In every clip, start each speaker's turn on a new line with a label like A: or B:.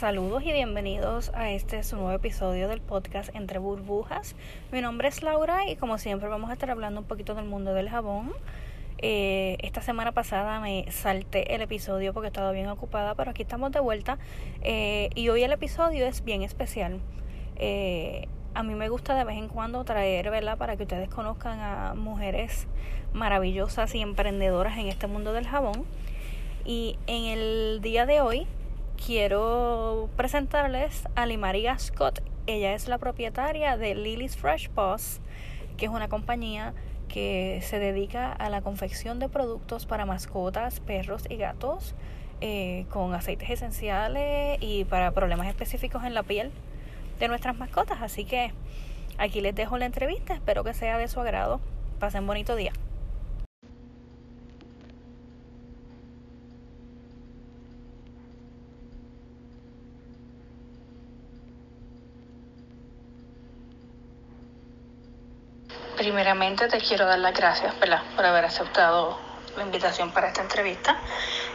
A: Saludos y bienvenidos a este su nuevo episodio del podcast Entre Burbujas. Mi nombre es Laura y como siempre vamos a estar hablando un poquito del mundo del jabón. Eh, esta semana pasada me salté el episodio porque estaba bien ocupada, pero aquí estamos de vuelta eh, y hoy el episodio es bien especial. Eh, a mí me gusta de vez en cuando traer, ¿verdad? Para que ustedes conozcan a mujeres maravillosas y emprendedoras en este mundo del jabón. Y en el día de hoy quiero presentarles a Limaria Scott. Ella es la propietaria de Lily's Fresh Paws, que es una compañía que se dedica a la confección de productos para mascotas, perros y gatos, eh, con aceites esenciales y para problemas específicos en la piel de nuestras mascotas. Así que aquí les dejo la entrevista, espero que sea de su agrado. Pasen bonito día. Primeramente te quiero dar las gracias ¿verdad? por haber aceptado la invitación para esta entrevista.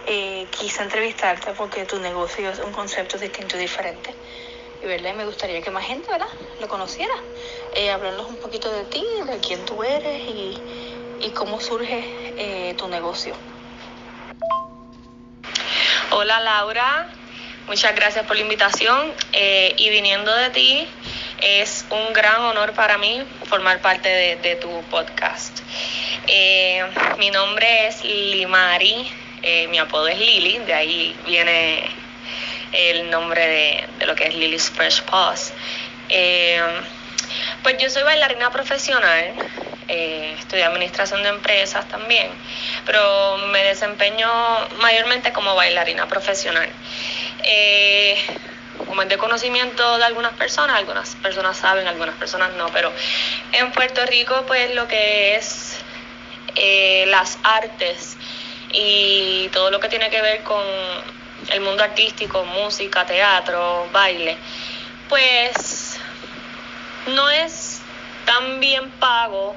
A: Eh, quise entrevistarte porque tu negocio es un concepto distinto y diferente. Y ¿verdad? me gustaría que más gente ¿verdad? lo conociera. Eh, hablarnos un poquito de ti, de quién tú eres y, cómo surge eh, tu negocio.
B: Hola Laura, muchas gracias por la invitación. Eh, y viniendo de ti, es un gran honor para mí formar parte de, tu podcast. Eh, mi nombre es Limari, eh, mi apodo es Lily, de ahí viene el nombre de, lo que es Lily's Fresh Paws. Eh, pues yo soy bailarina profesional, estudié administración de empresas también, pero me desempeño mayormente como bailarina profesional como es de conocimiento de algunas personas, algunas personas saben, algunas personas no, pero en Puerto Rico pues lo que es eh, las artes y todo lo que tiene que ver con el mundo artístico, música, teatro, baile, pues no es tan bien pago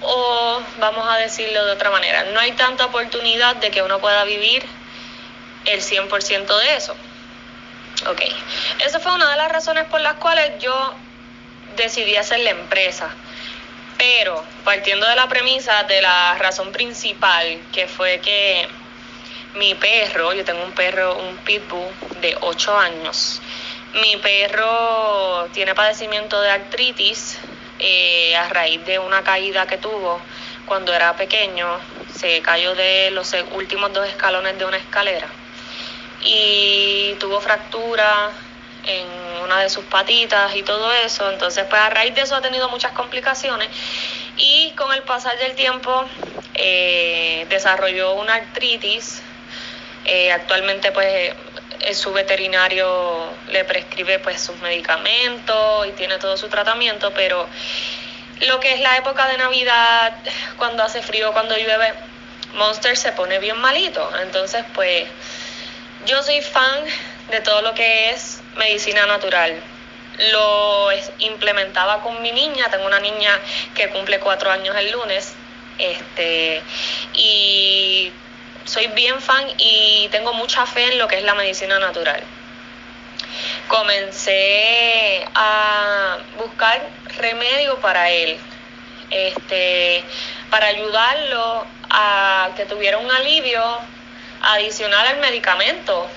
B: o vamos a decirlo de otra manera, no hay tanta oportunidad de que uno pueda vivir el 100% de eso. Ok, esa fue una de las razones por las cuales yo decidí hacer la empresa. Pero partiendo de la premisa de la razón principal, que fue que mi perro, yo tengo un perro, un pitbull de 8 años, mi perro tiene padecimiento de artritis eh, a raíz de una caída que tuvo cuando era pequeño, se cayó de los últimos dos escalones de una escalera y tuvo fractura en una de sus patitas y todo eso. Entonces, pues a raíz de eso ha tenido muchas complicaciones y con el pasar del tiempo eh, desarrolló una artritis. Eh, actualmente, pues su veterinario le prescribe pues sus medicamentos y tiene todo su tratamiento, pero lo que es la época de Navidad, cuando hace frío, cuando llueve, Monster se pone bien malito. Entonces, pues yo soy fan de todo lo que es medicina natural. Lo implementaba con mi niña, tengo una niña que cumple cuatro años el lunes, este, y soy bien fan y tengo mucha fe en lo que es la medicina natural. Comencé a buscar remedio para él, este, para ayudarlo a que tuviera un alivio adicional al medicamento,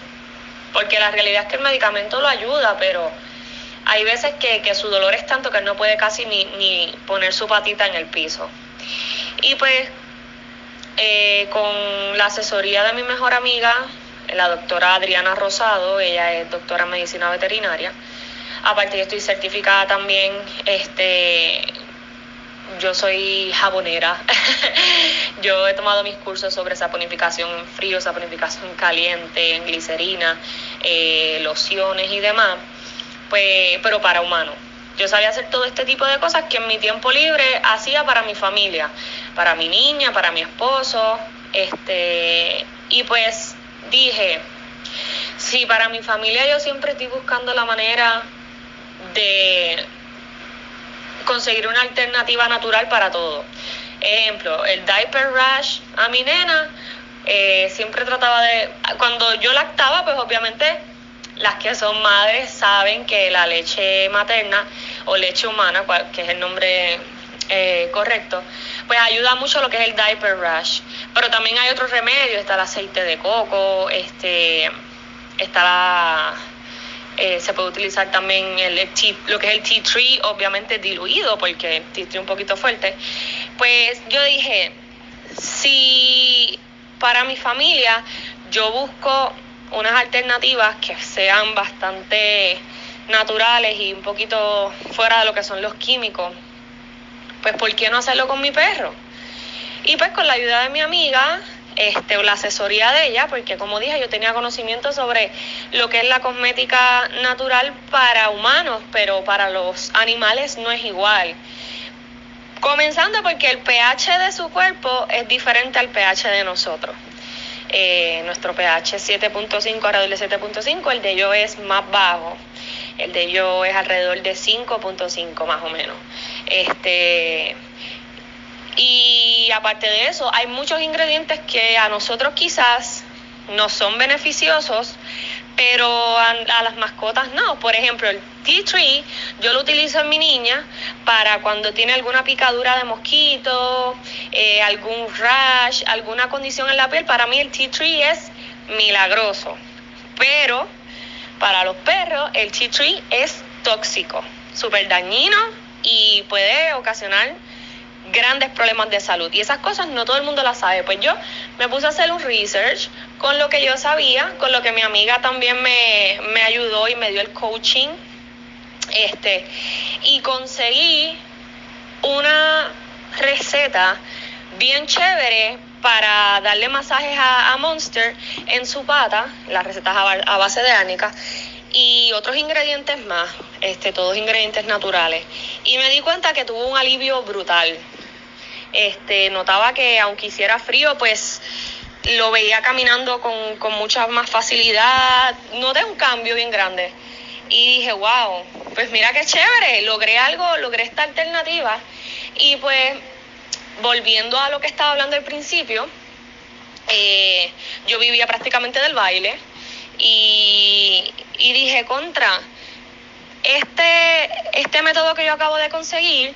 B: porque la realidad es que el medicamento lo ayuda, pero hay veces que, su dolor es tanto que él no puede casi ni, ni poner su patita en el piso. Y pues eh, con la asesoría de mi mejor amiga, la doctora Adriana Rosado, ella es doctora en medicina veterinaria, aparte yo estoy certificada también este yo soy jabonera. yo he tomado mis cursos sobre saponificación en frío, saponificación caliente, en glicerina, eh, lociones y demás, pues, pero para humanos. Yo sabía hacer todo este tipo de cosas que en mi tiempo libre hacía para mi familia, para mi niña, para mi esposo, este, y pues dije, si para mi familia yo siempre estoy buscando la manera de conseguir una alternativa natural para todo. Ejemplo, el diaper rash a mi nena, eh, siempre trataba de, cuando yo lactaba, pues obviamente las que son madres saben que la leche materna o leche humana, que es el nombre eh, correcto, pues ayuda mucho lo que es el diaper rash. Pero también hay otros remedios, está el aceite de coco, este, está la, eh, se puede utilizar también el, lo que es el tea tree, obviamente diluido, porque el tea tree es un poquito fuerte. Pues yo dije, si para mi familia yo busco unas alternativas que sean bastante naturales y un poquito fuera de lo que son los químicos, pues ¿por qué no hacerlo con mi perro? Y pues con la ayuda de mi amiga, este, o la asesoría de ella, porque como dije, yo tenía conocimiento sobre lo que es la cosmética natural para humanos, pero para los animales no es igual. Comenzando porque el pH de su cuerpo es diferente al pH de nosotros. Eh, nuestro pH es 7.5 alrededor de 7.5, el de ellos es más bajo. El de ellos es alrededor de 5.5 más o menos. Este, y aparte de eso, hay muchos ingredientes que a nosotros quizás no son beneficiosos, pero a, las mascotas no. Por ejemplo, el tea tree yo lo utilizo en mi niña para cuando tiene alguna picadura de mosquito, eh, algún rash, alguna condición en la piel. Para mí el tea tree es milagroso. Pero para los perros el tea tree es tóxico, súper dañino y puede ocasionar grandes problemas de salud. Y esas cosas no todo el mundo las sabe. Pues yo me puse a hacer un research con lo que yo sabía, con lo que mi amiga también me, me ayudó y me dio el coaching. Este, y conseguí una receta bien chévere para darle masajes a, Monster en su pata, las recetas a, base de ánica y otros ingredientes más, este, todos ingredientes naturales. Y me di cuenta que tuvo un alivio brutal. Este, notaba que aunque hiciera frío, pues lo veía caminando con, con mucha más facilidad. Noté un cambio bien grande. Y dije, wow, pues mira qué chévere, logré algo, logré esta alternativa. Y pues, volviendo a lo que estaba hablando al principio, eh, yo vivía prácticamente del baile y, y dije, contra, este, este método que yo acabo de conseguir,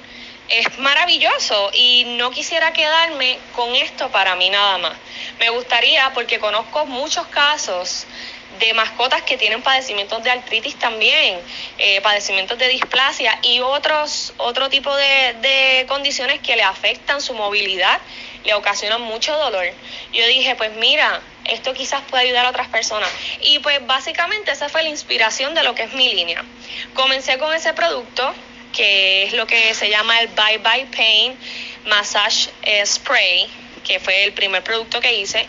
B: es maravilloso y no quisiera quedarme con esto para mí nada más. Me gustaría, porque conozco muchos casos de mascotas que tienen padecimientos de artritis también, eh, padecimientos de displasia y otros otro tipo de, de condiciones que le afectan su movilidad, le ocasionan mucho dolor. Yo dije, pues mira, esto quizás puede ayudar a otras personas. Y pues básicamente esa fue la inspiración de lo que es mi línea. Comencé con ese producto, que es lo que se llama el Bye Bye Pain Massage Spray, que fue el primer producto que hice.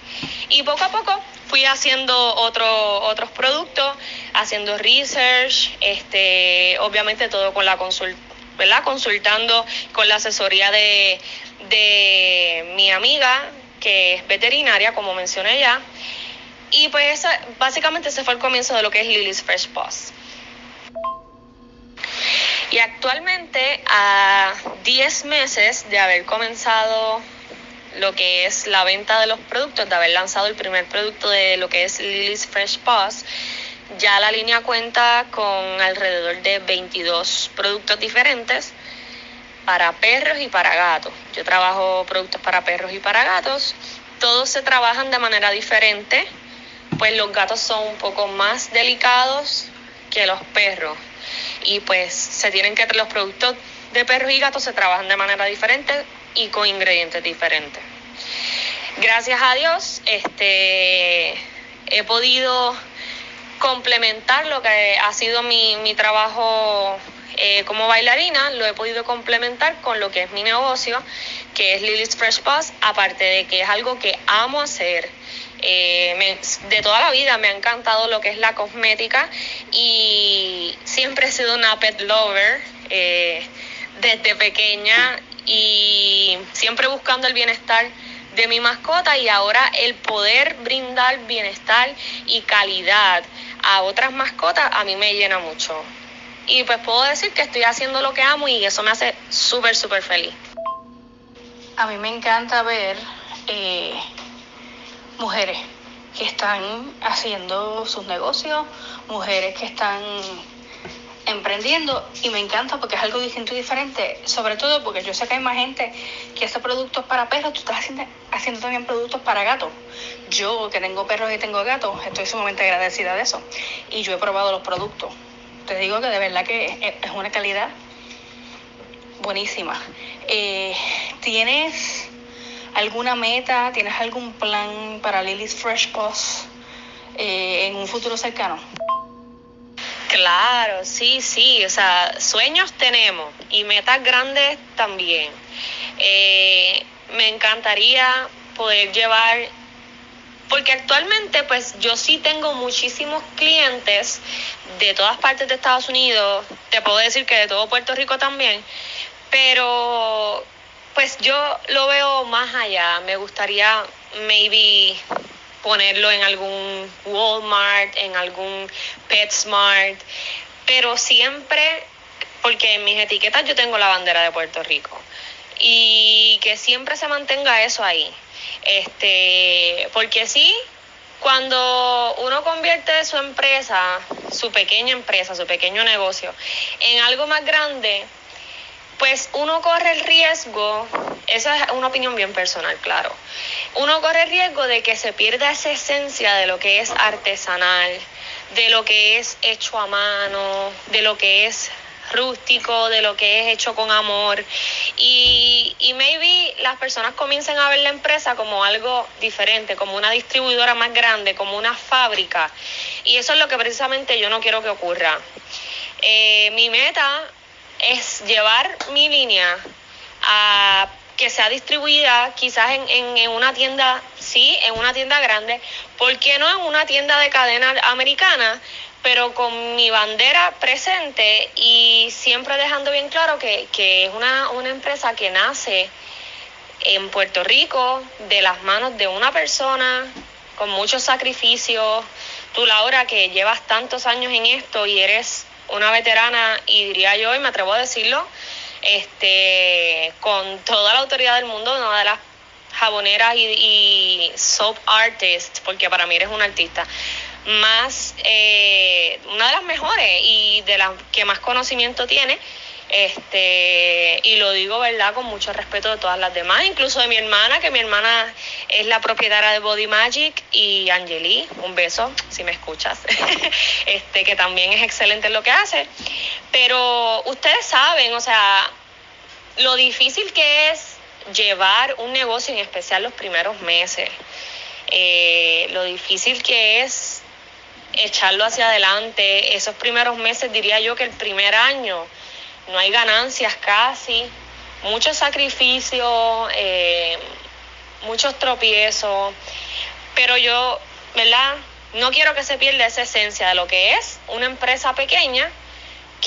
B: Y poco a poco fui haciendo otro, otros productos, haciendo research, este, obviamente todo con la consulta. ¿verdad? Consultando con la asesoría de, de mi amiga, que es veterinaria, como mencioné ya. Y pues básicamente ese fue el comienzo de lo que es Lily's Fresh Paws. Y actualmente, a 10 meses de haber comenzado lo que es la venta de los productos, de haber lanzado el primer producto de lo que es Lily's Fresh Paws, ya la línea cuenta con alrededor de 22 productos diferentes para perros y para gatos. Yo trabajo productos para perros y para gatos. Todos se trabajan de manera diferente, pues los gatos son un poco más delicados que los perros y pues se tienen que los productos de perros y gatos se trabajan de manera diferente y con ingredientes diferentes. Gracias a Dios, este he podido complementar lo que ha sido mi, mi trabajo eh, como bailarina, lo he podido complementar con lo que es mi negocio, que es Lily's Fresh Pass, aparte de que es algo que amo hacer eh, de toda la vida me ha encantado lo que es la cosmética y siempre he sido una pet lover eh, desde pequeña y siempre buscando el bienestar de mi mascota y ahora el poder brindar bienestar y calidad a otras mascotas a mí me llena mucho. Y pues puedo decir que estoy haciendo lo que amo y eso me hace súper, súper feliz.
A: A mí me encanta ver eh, mujeres
C: que están haciendo sus negocios, mujeres que están emprendiendo y me encanta porque es algo distinto y diferente, sobre todo porque yo sé que hay más gente que hace productos para perros, tú estás haciendo, haciendo también productos para gatos. Yo que tengo perros y tengo gatos, estoy sumamente agradecida de eso y yo he probado los productos. Te digo que de verdad que es una calidad buenísima. Eh, ¿Tienes alguna meta, tienes algún plan para Lily's Fresh Boss eh, en un futuro cercano?
B: Claro, sí, sí, o sea, sueños tenemos y metas grandes también. Eh, me encantaría poder llevar, porque actualmente pues yo sí tengo muchísimos clientes de todas partes de Estados Unidos, te puedo decir que de todo Puerto Rico también, pero pues yo lo veo más allá, me gustaría maybe ponerlo en algún Walmart, en algún PetSmart, pero siempre, porque en mis etiquetas yo tengo la bandera de Puerto Rico y que siempre se mantenga eso ahí. Este, porque sí, cuando uno convierte su empresa, su pequeña empresa, su pequeño negocio, en algo más grande, pues uno corre el riesgo, esa es una opinión bien personal, claro, uno corre el riesgo de que se pierda esa esencia de lo que es artesanal, de lo que es hecho a mano, de lo que es rústico, de lo que es hecho con amor. Y, y maybe las personas comiencen a ver la empresa como algo diferente, como una distribuidora más grande, como una fábrica. Y eso es lo que precisamente yo no quiero que ocurra. Eh, mi meta es llevar mi línea a que sea distribuida quizás en, en, una tienda, sí, en una tienda grande, ¿por qué no en una tienda de cadena americana? pero con mi bandera presente y siempre dejando bien claro que, que es una, una empresa que nace en Puerto Rico de las manos de una persona con muchos sacrificios. Tú, Laura, que llevas tantos años en esto y eres una veterana y diría yo, y me atrevo a decirlo, este, con toda la autoridad del mundo, una de las jaboneras y, y soap artists, porque para mí eres un artista, más, eh, una de las mejores y de las que más conocimiento tiene. Este, y lo digo, ¿verdad? Con mucho respeto de todas las demás, incluso de mi hermana, que mi hermana es la propietaria de Body Magic, y Angeli, un beso, si me escuchas, este, que también es excelente en lo que hace. Pero ustedes saben, o sea, lo difícil que es llevar un negocio, en especial los primeros meses, eh, lo difícil que es echarlo hacia adelante. Esos primeros meses, diría yo que el primer año, no hay ganancias casi, muchos sacrificios, eh, muchos tropiezos, pero yo, ¿verdad? No quiero que se pierda esa esencia de lo que es una empresa pequeña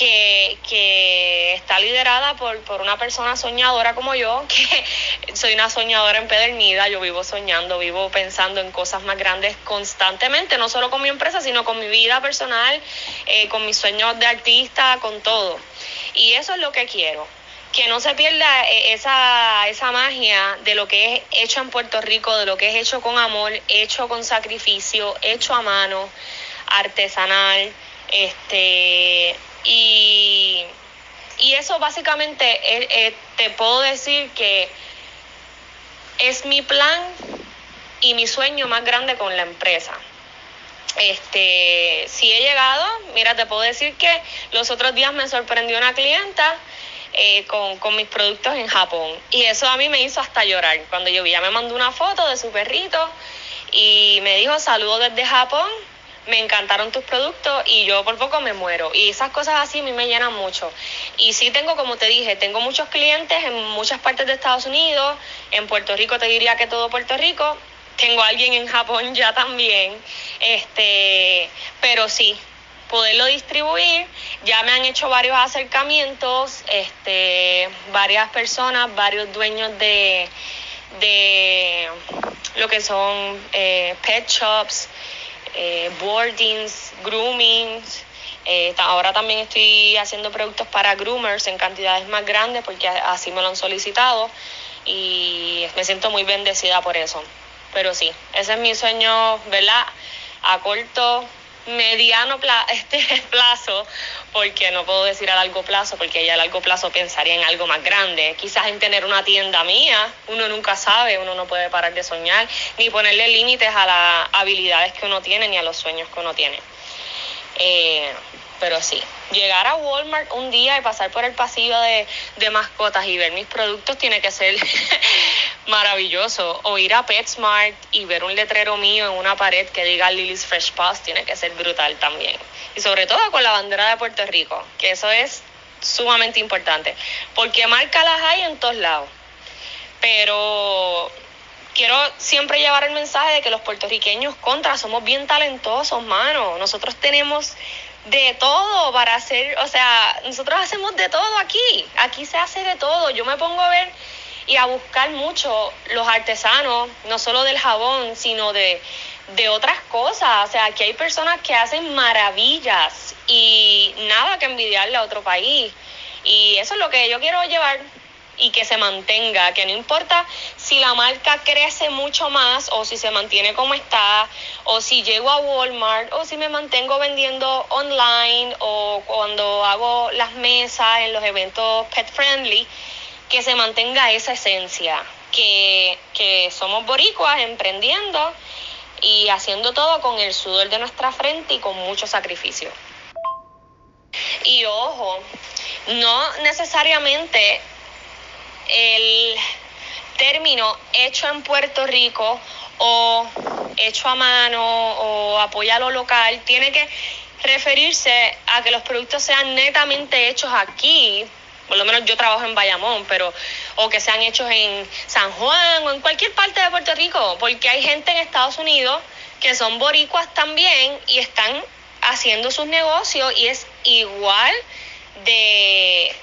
B: que, está liderada por, por una persona soñadora como yo, que soy una soñadora empedernida, yo vivo soñando, vivo pensando en cosas más grandes constantemente, no solo con mi empresa, sino con mi vida personal, eh, con mis sueños de artista, con todo. Y eso es lo que quiero que no se pierda eh, esa, esa magia de lo que es hecho en Puerto Rico, de lo que es hecho con amor, hecho con sacrificio, hecho a mano, artesanal, este y, y eso básicamente eh, eh, te puedo decir que es mi plan y mi sueño más grande con la empresa. Este, si he llegado, mira, te puedo decir que los otros días me sorprendió una clienta eh, con, con, mis productos en Japón. Y eso a mí me hizo hasta llorar. Cuando yo vi, ella me mandó una foto de su perrito y me dijo saludos desde Japón me encantaron tus productos y yo por poco me muero. Y esas cosas así a mí me llenan mucho. Y sí tengo, como te dije, tengo muchos clientes en muchas partes de Estados Unidos, en Puerto Rico te diría que todo Puerto Rico, tengo alguien en Japón ya también, este, pero sí, poderlo distribuir. Ya me han hecho varios acercamientos, este, varias personas, varios dueños de, de lo que son eh, pet shops, eh, boardings, groomings. Eh, ahora también estoy haciendo productos para groomers en cantidades más grandes porque así me lo han solicitado y me siento muy bendecida por eso. pero sí, ese es mi sueño, ¿verdad? A corto, mediano este plazo, porque no puedo decir a largo plazo, porque ya a largo plazo pensaría en algo más grande, quizás en tener una tienda mía, uno nunca sabe, uno no puede parar de soñar, ni ponerle límites a las habilidades que uno tiene, ni a los sueños que uno tiene. Eh, pero sí, llegar a Walmart un día y pasar por el pasillo de, mascotas y ver mis productos tiene que ser maravilloso. O ir a PetSmart y ver un letrero mío en una pared que diga Lily's Fresh Pass tiene que ser brutal también. Y sobre todo con la bandera de Puerto Rico, que eso es sumamente importante. Porque marcas las hay en todos lados. Pero quiero siempre llevar el mensaje de que los puertorriqueños contra somos bien talentosos, mano. Nosotros tenemos de todo para hacer, o sea, nosotros hacemos de todo aquí, aquí se hace de todo. Yo me pongo a ver y a buscar mucho los artesanos, no solo del jabón, sino de, de otras cosas. O sea, aquí hay personas que hacen maravillas y nada que envidiarle a otro país. Y eso es lo que yo quiero llevar y que se mantenga, que no importa si la marca crece mucho más o si se mantiene como está, o si llego a Walmart, o si me mantengo vendiendo online, o cuando hago las mesas en los eventos pet friendly, que se mantenga esa esencia, que, que somos boricuas emprendiendo y haciendo todo con el sudor de nuestra frente y con mucho sacrificio. Y ojo, no necesariamente el término hecho en Puerto Rico o hecho a mano o apoya lo local tiene que referirse a que los productos sean netamente hechos aquí, por lo menos yo trabajo en Bayamón, pero o que sean hechos en San Juan o en cualquier parte de Puerto Rico, porque hay gente en Estados Unidos que son boricuas también y están haciendo sus negocios y es igual de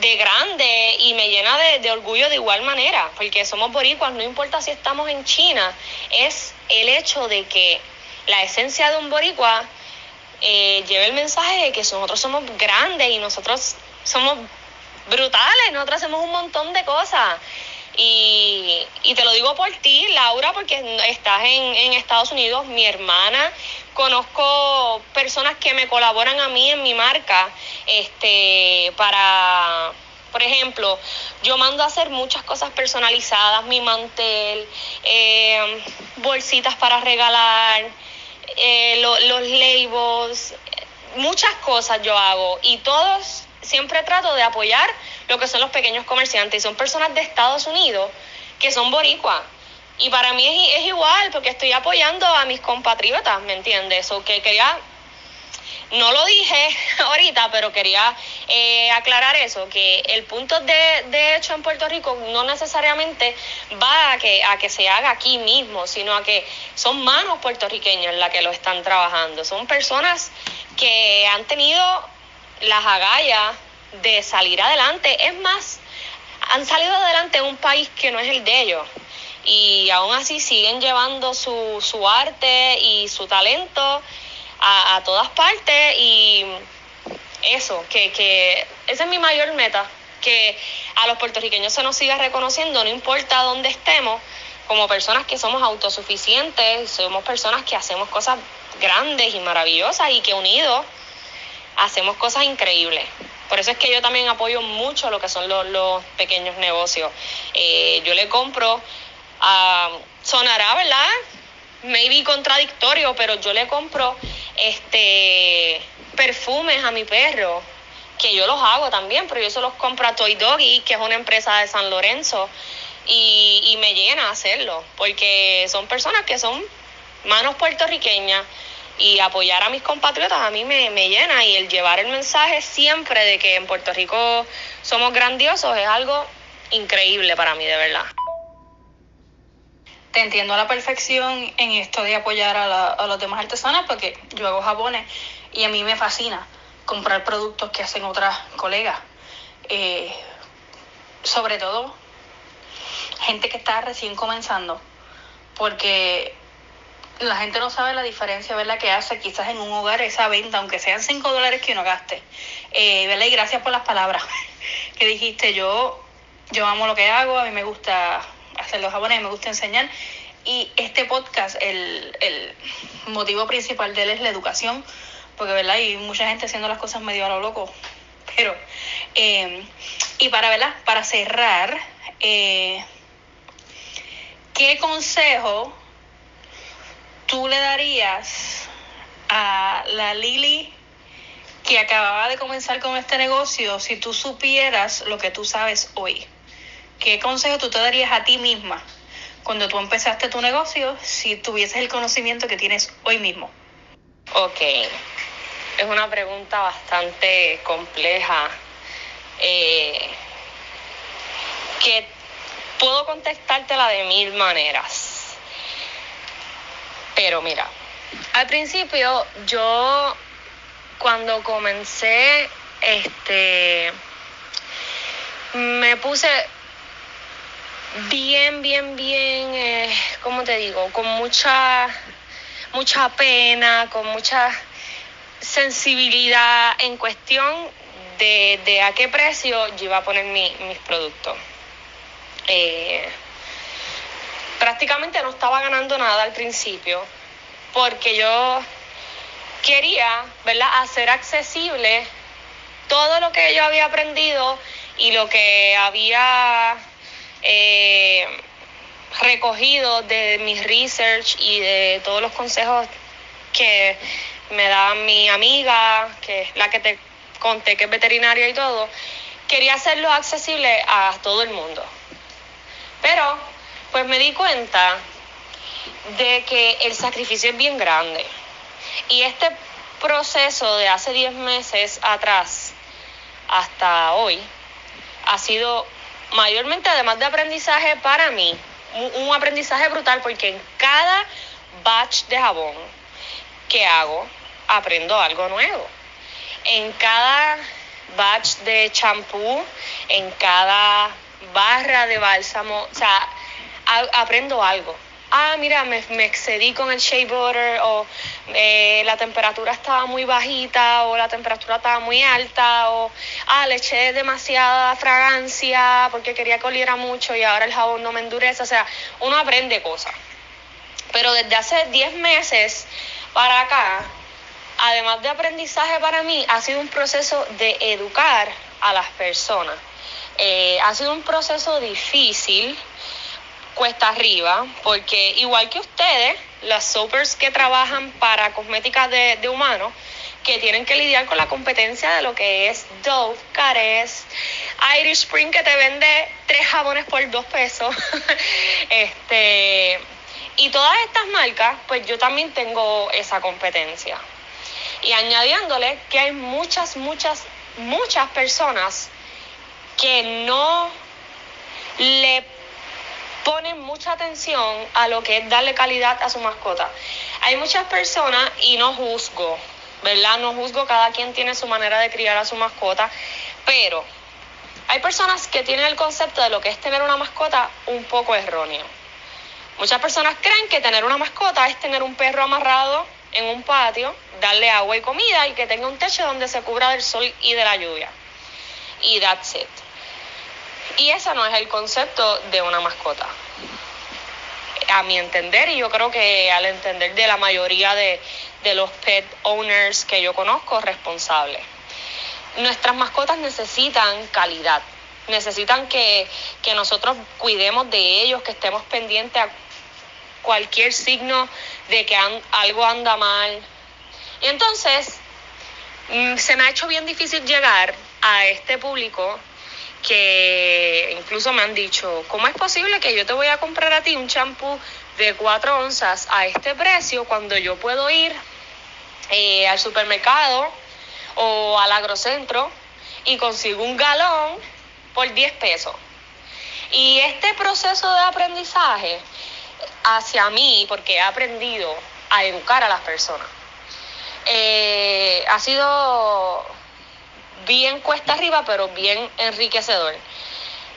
B: de grande y me llena de, orgullo de igual manera, porque somos boricuas, no importa si estamos en China, es el hecho de que la esencia de un boricua eh, lleve el mensaje de que nosotros somos grandes y nosotros somos brutales, nosotros hacemos un montón de cosas. Y, y te lo digo por ti, Laura, porque estás en, en Estados Unidos, mi hermana. Conozco personas que me colaboran a mí en mi marca este para por ejemplo, yo mando a hacer muchas cosas personalizadas, mi mantel, eh, bolsitas para regalar, eh, los labels, muchas cosas yo hago. Y todos siempre trato de apoyar lo que son los pequeños comerciantes y son personas de Estados Unidos que son boricuas y para mí es, igual, porque estoy apoyando a mis compatriotas, ¿me entiendes? O que quería, no lo dije ahorita, pero quería eh, aclarar eso, que el punto de, de, hecho en Puerto Rico no necesariamente va a que, a que se haga aquí mismo, sino a que son manos puertorriqueñas las que lo están trabajando. Son personas que han tenido las agallas de salir adelante. Es más, han salido adelante un país que no es el de ellos y aún así siguen llevando su, su arte y su talento a, a todas partes y eso, que, que esa es mi mayor meta, que a los puertorriqueños se nos siga reconociendo, no importa dónde estemos, como personas que somos autosuficientes, somos personas que hacemos cosas grandes y maravillosas y que unidos hacemos cosas increíbles. Por eso es que yo también apoyo mucho lo que son los, pequeños negocios. Eh, yo le compro sonará, ¿verdad? Maybe contradictorio, pero yo le compro este perfumes a mi perro, que yo los hago también, pero yo se los compro a Toy Doggy, que es una empresa de San Lorenzo, y, y me llena hacerlo, porque son personas que son manos puertorriqueñas y apoyar a mis compatriotas a mí me, me, llena y el llevar el mensaje siempre de que en Puerto Rico somos grandiosos es algo increíble para mí, de verdad
C: te entiendo a la perfección en esto de apoyar a, los demás artesanos porque yo hago jabones y a mí me fascina comprar productos que hacen otras colegas. Eh, sobre todo gente que está recién comenzando porque la gente no sabe la diferencia ¿verdad? que hace quizás en un hogar esa venta, aunque sean 5 dólares que uno gaste. Eh, ¿verdad? Y gracias por las palabras que dijiste. Yo, yo amo lo que hago, a mí me gusta hacer los jabones, me gusta enseñar. Y este podcast, el, el motivo principal de él es la educación, porque verdad hay mucha gente haciendo las cosas medio a lo loco. Pero, eh, y para, ¿verdad? para cerrar, eh, ¿qué consejo tú le darías a la Lili que acababa de comenzar con este negocio si tú supieras lo que tú sabes hoy? ¿Qué consejo tú te darías a ti misma cuando tú empezaste tu negocio si tuvieses el conocimiento que tienes hoy mismo?
B: Ok, es una pregunta bastante compleja eh, que puedo contestártela de mil maneras. Pero mira, al principio yo cuando comencé, este, me puse bien, bien, bien, eh, ¿cómo te digo? Con mucha, mucha pena, con mucha sensibilidad en cuestión de, a qué precio yo iba a poner mi, mis productos. Eh, prácticamente no estaba ganando nada al principio porque yo quería, ¿verdad?, hacer accesible todo lo que yo había aprendido y lo que había eh, recogido de mis research y de todos los consejos que me da mi amiga, que es la que te conté que es veterinaria y todo, quería hacerlo accesible a todo el mundo. Pero, pues me di cuenta de que el sacrificio es bien grande. Y este proceso de hace 10 meses atrás hasta hoy ha sido mayormente, además de aprendizaje para mí, un, aprendizaje brutal porque en cada batch de jabón que hago aprendo algo nuevo. En cada batch de champú, en cada barra de bálsamo, o sea, aprendo algo ah, mira, me, excedí con el shea butter o eh, la temperatura estaba muy bajita o la temperatura estaba muy alta o, ah, le eché demasiada fragancia porque quería que oliera mucho y ahora el jabón no me endurece. O sea, uno aprende cosas. Pero desde hace 10 meses para acá, además de aprendizaje para mí, ha sido un proceso de educar a las personas. Eh, ha sido un proceso difícil cuesta arriba, porque igual que ustedes, las soapers que trabajan para cosméticas de, de humanos, que tienen que lidiar con la competencia de lo que es Dove, Cares, Irish Spring que te vende tres jabones por dos pesos. este, y todas estas marcas, pues yo también tengo esa competencia. Y añadiéndole que hay muchas, muchas, muchas personas que no le ponen mucha atención a lo que es darle calidad a su mascota. Hay muchas personas, y no juzgo, ¿verdad? No juzgo, cada quien tiene su manera de criar a su mascota, pero hay personas que tienen el concepto de lo que es tener una mascota un poco erróneo. Muchas personas creen que tener una mascota es tener un perro amarrado en un patio, darle agua y comida y que tenga un techo donde se cubra del sol y de la lluvia. Y that's it. Y ese no es el concepto de una mascota. A mi entender, y yo creo que al entender de la mayoría de, los pet owners que yo conozco responsables. Nuestras mascotas necesitan calidad, necesitan que, que nosotros cuidemos de ellos, que estemos pendientes a cualquier signo de que algo anda mal. Y entonces, mm, se me ha hecho bien difícil llegar a este público que incluso me han dicho, ¿cómo es posible que yo te voy a comprar a ti un champú de 4 onzas a este precio cuando yo puedo ir eh, al supermercado o al agrocentro y consigo un galón por 10 pesos? Y este proceso de aprendizaje hacia mí, porque he aprendido a educar a las personas, eh, ha sido bien cuesta arriba, pero bien enriquecedor.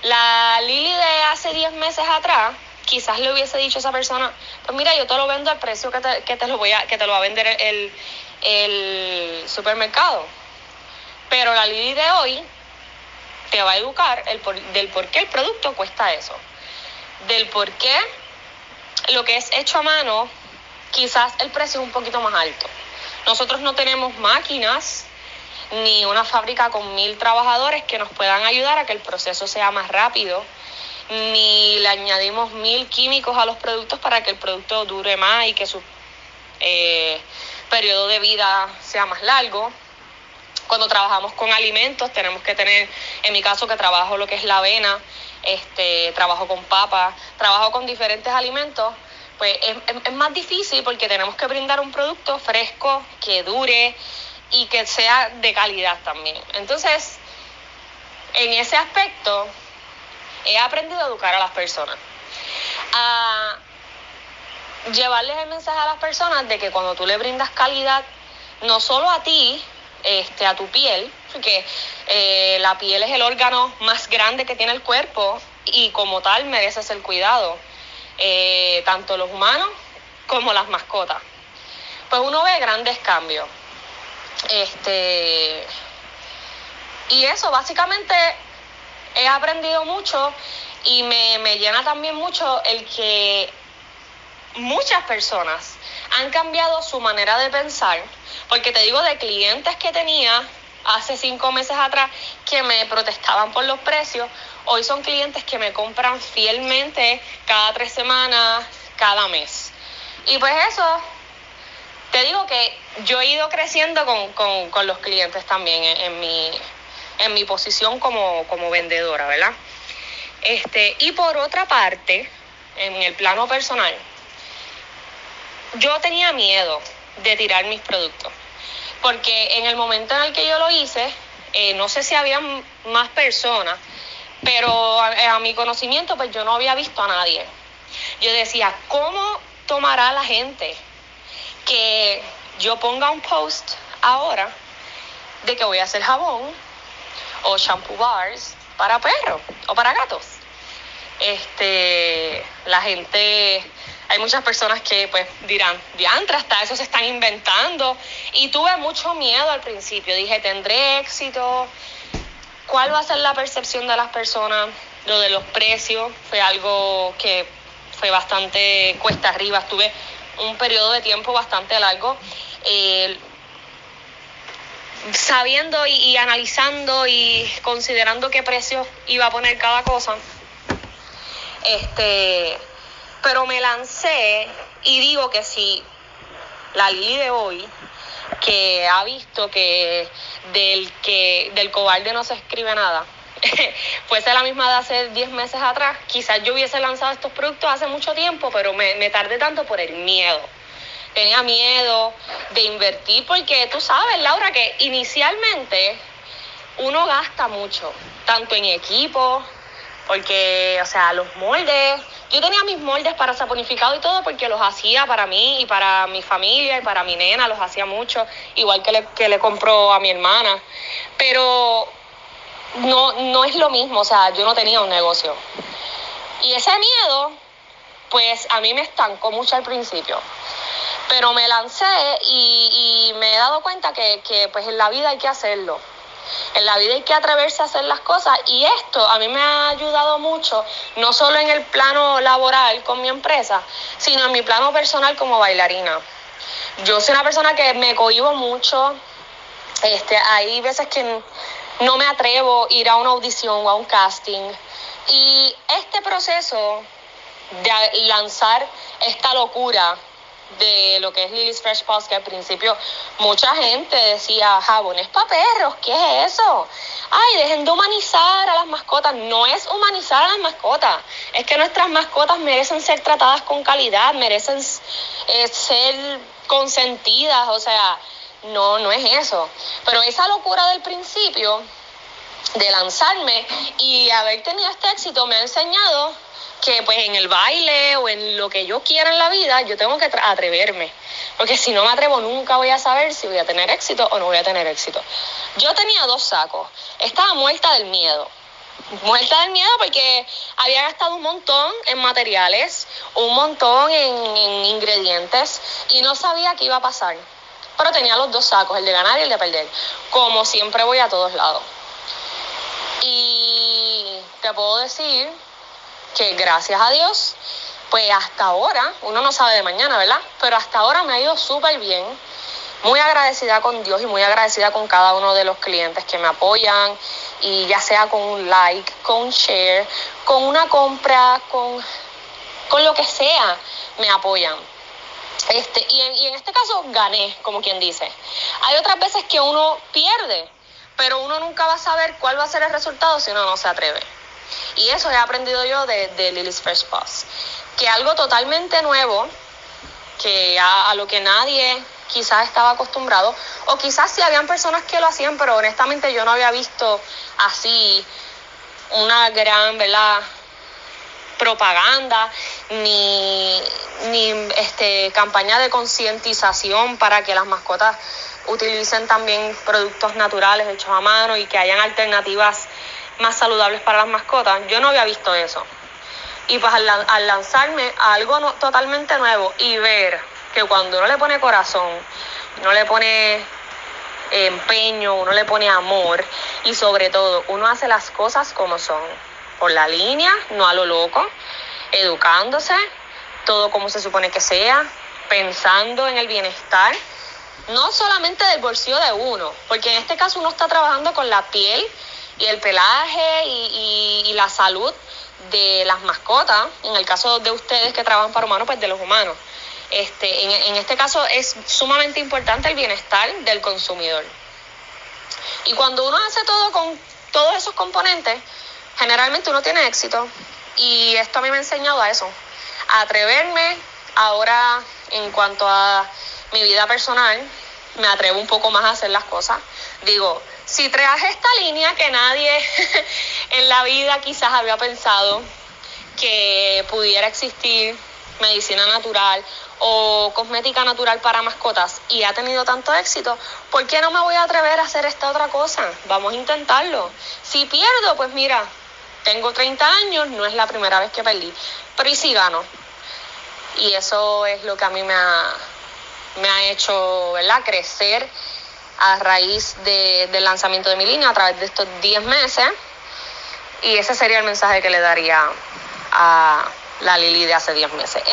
B: La Lili de hace 10 meses atrás, quizás le hubiese dicho a esa persona, pues mira, yo te lo vendo al precio que te, que te lo, voy a, que te lo va a vender el, el supermercado. Pero la Lili de hoy te va a educar el del por qué el producto cuesta eso, del por qué lo que es hecho a mano, quizás el precio es un poquito más alto. Nosotros no tenemos máquinas ni una fábrica con mil trabajadores que nos puedan ayudar a que el proceso sea más rápido, ni le añadimos mil químicos a los productos para que el producto dure más y que su eh, periodo de vida sea más largo. Cuando trabajamos con alimentos tenemos que tener, en mi caso que trabajo lo que es la avena, este, trabajo con papa, trabajo con diferentes alimentos, pues es, es, más difícil porque tenemos que brindar un producto fresco, que dure y que sea de calidad también. Entonces, en ese aspecto, he aprendido a educar a las personas. A llevarles el mensaje a las personas de que cuando tú le brindas calidad, no solo a ti, este, a tu piel, porque eh, la piel es el órgano más grande que tiene el cuerpo y como tal mereces el cuidado, eh, tanto los humanos como las mascotas. Pues uno ve grandes cambios. Este, y eso, básicamente he aprendido mucho y me, me llena también mucho el que muchas personas han cambiado su manera de pensar, porque te digo de clientes que tenía hace cinco meses atrás que me protestaban por los precios, hoy son clientes que me compran fielmente cada tres semanas, cada mes. Y pues eso, te digo que yo he ido creciendo con, con, los clientes también en, mi, en mi posición como, como vendedora, ¿verdad? Este, y por otra parte, en el plano personal, yo tenía miedo de tirar mis productos, porque en el momento en el que yo lo hice, eh, no sé si había más personas, pero a, mi conocimiento, pues yo no había visto a nadie. Yo decía, ¿cómo tomará la gente que yo ponga un post ahora de que voy a hacer jabón o shampoo bars para perros o para gatos? Este, la gente hay muchas personas que pues dirán, diantra, hasta eso se están inventando. Y tuve mucho miedo al principio. Dije, ¿tendré éxito? ¿Cuál va a ser la percepción de las personas? Lo de los precios fue algo que fue bastante cuesta arriba. Estuve un periodo de tiempo bastante largo. Eh, sabiendo y, y, analizando y considerando qué precio iba a poner cada cosa, este, pero me lancé y digo que si la Lili de hoy, que ha visto que del que del cobarde no se escribe nada, fuese la misma de hace 10 meses atrás, quizás yo hubiese lanzado estos productos hace mucho tiempo, pero me, me tardé tanto por el miedo. Tenía miedo de invertir porque tú sabes, Laura, que inicialmente uno gasta mucho, tanto en equipo, porque, o sea, los moldes, yo tenía mis moldes para saponificado y todo porque los hacía para mí y para mi familia y para mi nena, los hacía mucho, igual que le, que le compró a mi hermana. Pero no, no es lo mismo, o sea, yo no tenía un negocio. Y ese miedo, pues a mí me estancó mucho al principio. Pero me lancé y, me he dado cuenta que, que pues en la vida hay que hacerlo. En la vida hay que atreverse a hacer las cosas y esto a mí me ha ayudado mucho, no solo en el plano laboral con mi empresa, sino en mi plano personal como bailarina. Yo soy una persona que me cohibo mucho, este, hay veces que no me atrevo a ir a una audición o a un casting y este proceso de lanzar esta locura de lo que es Lily's Fresh Paws, que al principio mucha gente decía, jabones para perros, ¿qué es eso? Ay, dejen de humanizar a las mascotas. No es humanizar a las mascotas, es que nuestras mascotas merecen ser tratadas con calidad, merecen eh, ser consentidas, o sea, no, no es eso. Pero esa locura del principio de lanzarme y haber tenido este éxito me ha enseñado que pues en el baile o en lo que yo quiera en la vida, yo tengo que atreverme. Porque si no me atrevo, nunca voy a saber si voy a tener éxito o no voy a tener éxito. Yo tenía dos sacos. Estaba muerta del miedo. Muerta del miedo porque había gastado un montón en materiales, un montón en, en ingredientes y no sabía qué iba a pasar. Pero tenía los dos sacos, el de ganar y el de perder. Como siempre voy a todos lados. Y te puedo decir que gracias a Dios pues hasta ahora, uno no sabe de mañana, ¿verdad? Pero hasta ahora me ha ido súper bien. Muy agradecida con Dios y muy agradecida con cada uno de los clientes que me apoyan y ya sea con un like, con un share, con una compra, con, con lo que sea, me apoyan. Este, y, en, y en este caso gané, como quien dice. Hay otras veces que uno pierde, pero uno nunca va a saber cuál va a ser el resultado si uno no se atreve. Y eso he aprendido yo de, Lily's First Pass. Que algo totalmente nuevo, que a, a, lo que nadie quizás estaba acostumbrado, o quizás sí habían personas que lo hacían, pero honestamente yo no había visto así una gran, ¿verdad? Propaganda ni, ni este, campaña de concientización para que las mascotas utilicen también productos naturales hechos a mano y que hayan alternativas más saludables para las mascotas. Yo no había visto eso. Y pues al, lanzarme a algo totalmente nuevo y ver que cuando uno le pone corazón, uno le pone empeño, uno le pone amor y sobre todo uno hace las cosas como son, por la línea, no a lo loco, educándose, todo como se supone que sea, pensando en el bienestar, no solamente del bolsillo de uno, porque en este caso uno está trabajando con la piel y el pelaje y, la salud de las mascotas, en el caso de ustedes que trabajan para humanos, pues de los humanos. Este, en, este caso es sumamente importante el bienestar del consumidor. Y cuando uno hace todo con todos esos componentes, generalmente uno tiene éxito. Y esto a mí me ha enseñado a eso, a atreverme ahora en cuanto a mi vida personal, me atrevo un poco más a hacer las cosas. Digo, si traje esta línea que nadie en la vida quizás había pensado que pudiera existir medicina natural o cosmética natural para mascotas y ha tenido tanto éxito, ¿por qué no me voy a atrever a hacer esta otra cosa? Vamos a intentarlo. Si pierdo, pues mira, tengo 30 años, no es la primera vez que perdí, pero ¿y si gano? Y eso es lo que a mí me ha, me ha hecho ¿verdad? crecer a raíz de, del lanzamiento de mi línea a través de estos 10 meses. Y ese sería el mensaje que le daría a la Lili de hace 10 meses.